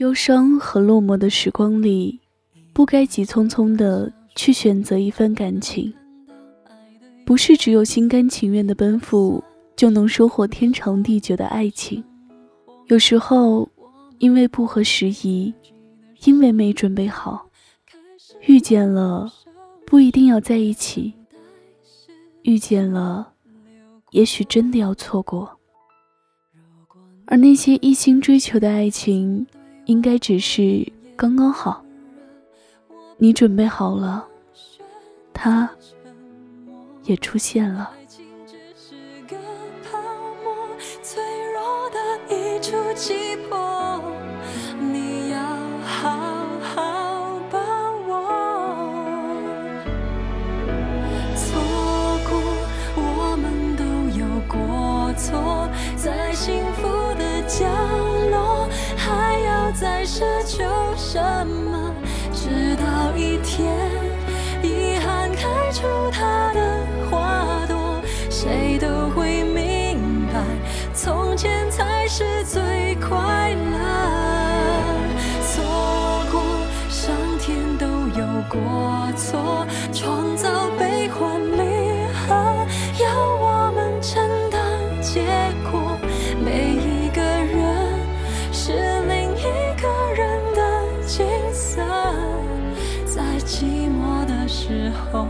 忧伤和落寞的时光里，不该急匆匆的去选择一份感情。不是只有心甘情愿的奔赴，就能收获天长地久的爱情。有时候，因为不合时宜，因为没准备好，遇见了，不一定要在一起；遇见了，也许真的要错过。而那些一心追求的爱情。应该只是刚刚好，你准备好了，他也出现了。你要好好把握。错过，我们都有过错，在幸福。再奢求什么？直到一天，遗憾开出它的花朵，谁都会明白，从前才是最快乐。错过，上天都有过错，创造悲痛，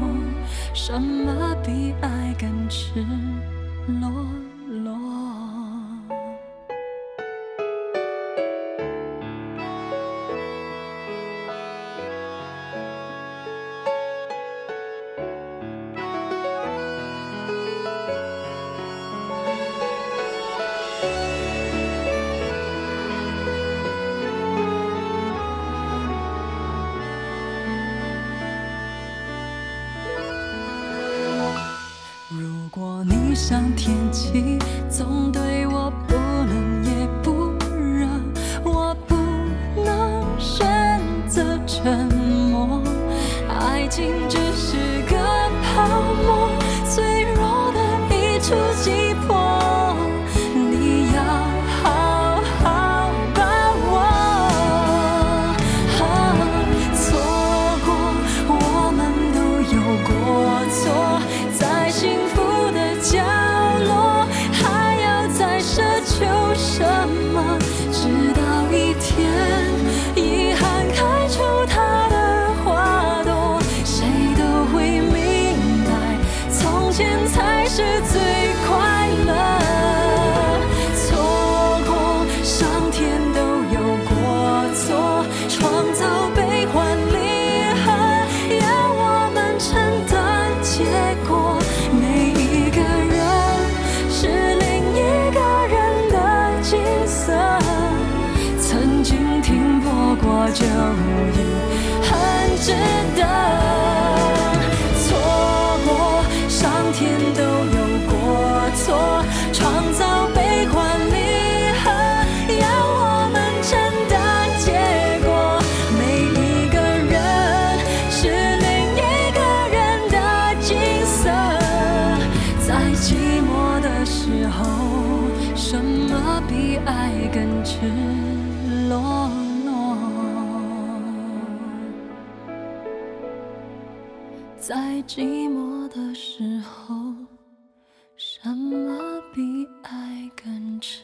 什么比爱更赤像天气，总对我不冷也不热，我不能选择沉默。爱情只是才是最在寂寞的时候什么比爱更迟？